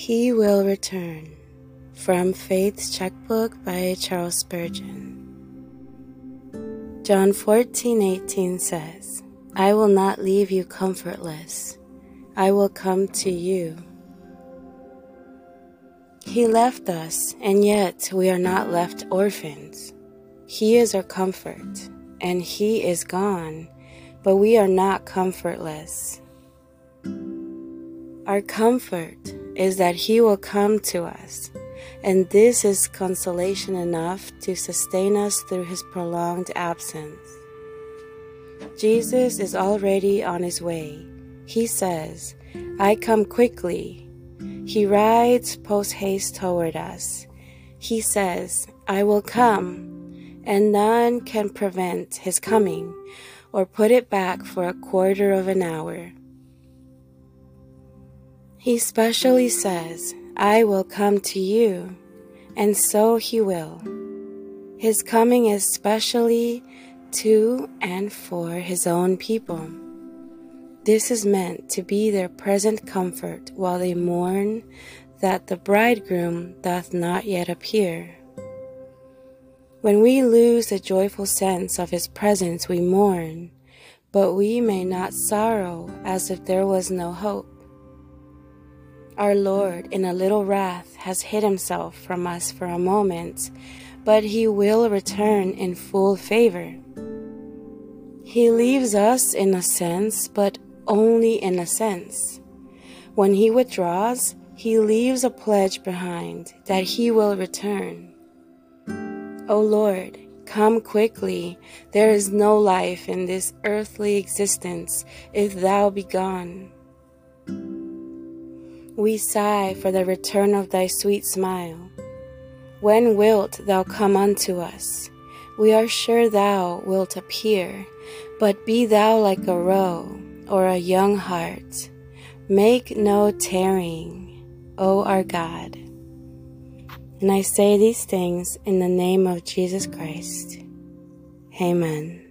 He Will Return from Faith's Checkbook by Charles Spurgeon. John 14:18 says, I will not leave you comfortless. I will come to you. He left us, and yet we are not left orphans. He is our comfort, and He is gone, but we are not comfortless. Our comfort is that He will come to us, and this is consolation enough to sustain us through His prolonged absence. Jesus is already on His way. He says, I come quickly. He rides post haste toward us. He says, I will come, and none can prevent His coming or put it back for a quarter of an hour. He specially says, I will come to you, and so he will. His coming is specially to and for his own people. This is meant to be their present comfort while they mourn that the bridegroom doth not yet appear. When we lose the joyful sense of his presence, we mourn, but we may not sorrow as if there was no hope. Our Lord, in a little wrath, has hid himself from us for a moment, but he will return in full favor. He leaves us in a sense, but only in a sense. When he withdraws, he leaves a pledge behind that he will return. O Lord, come quickly. There is no life in this earthly existence if thou be gone. We sigh for the return of thy sweet smile. When wilt thou come unto us? We are sure thou wilt appear, but be thou like a roe or a young hart. Make no tarrying, O our God. And I say these things in the name of Jesus Christ. Amen.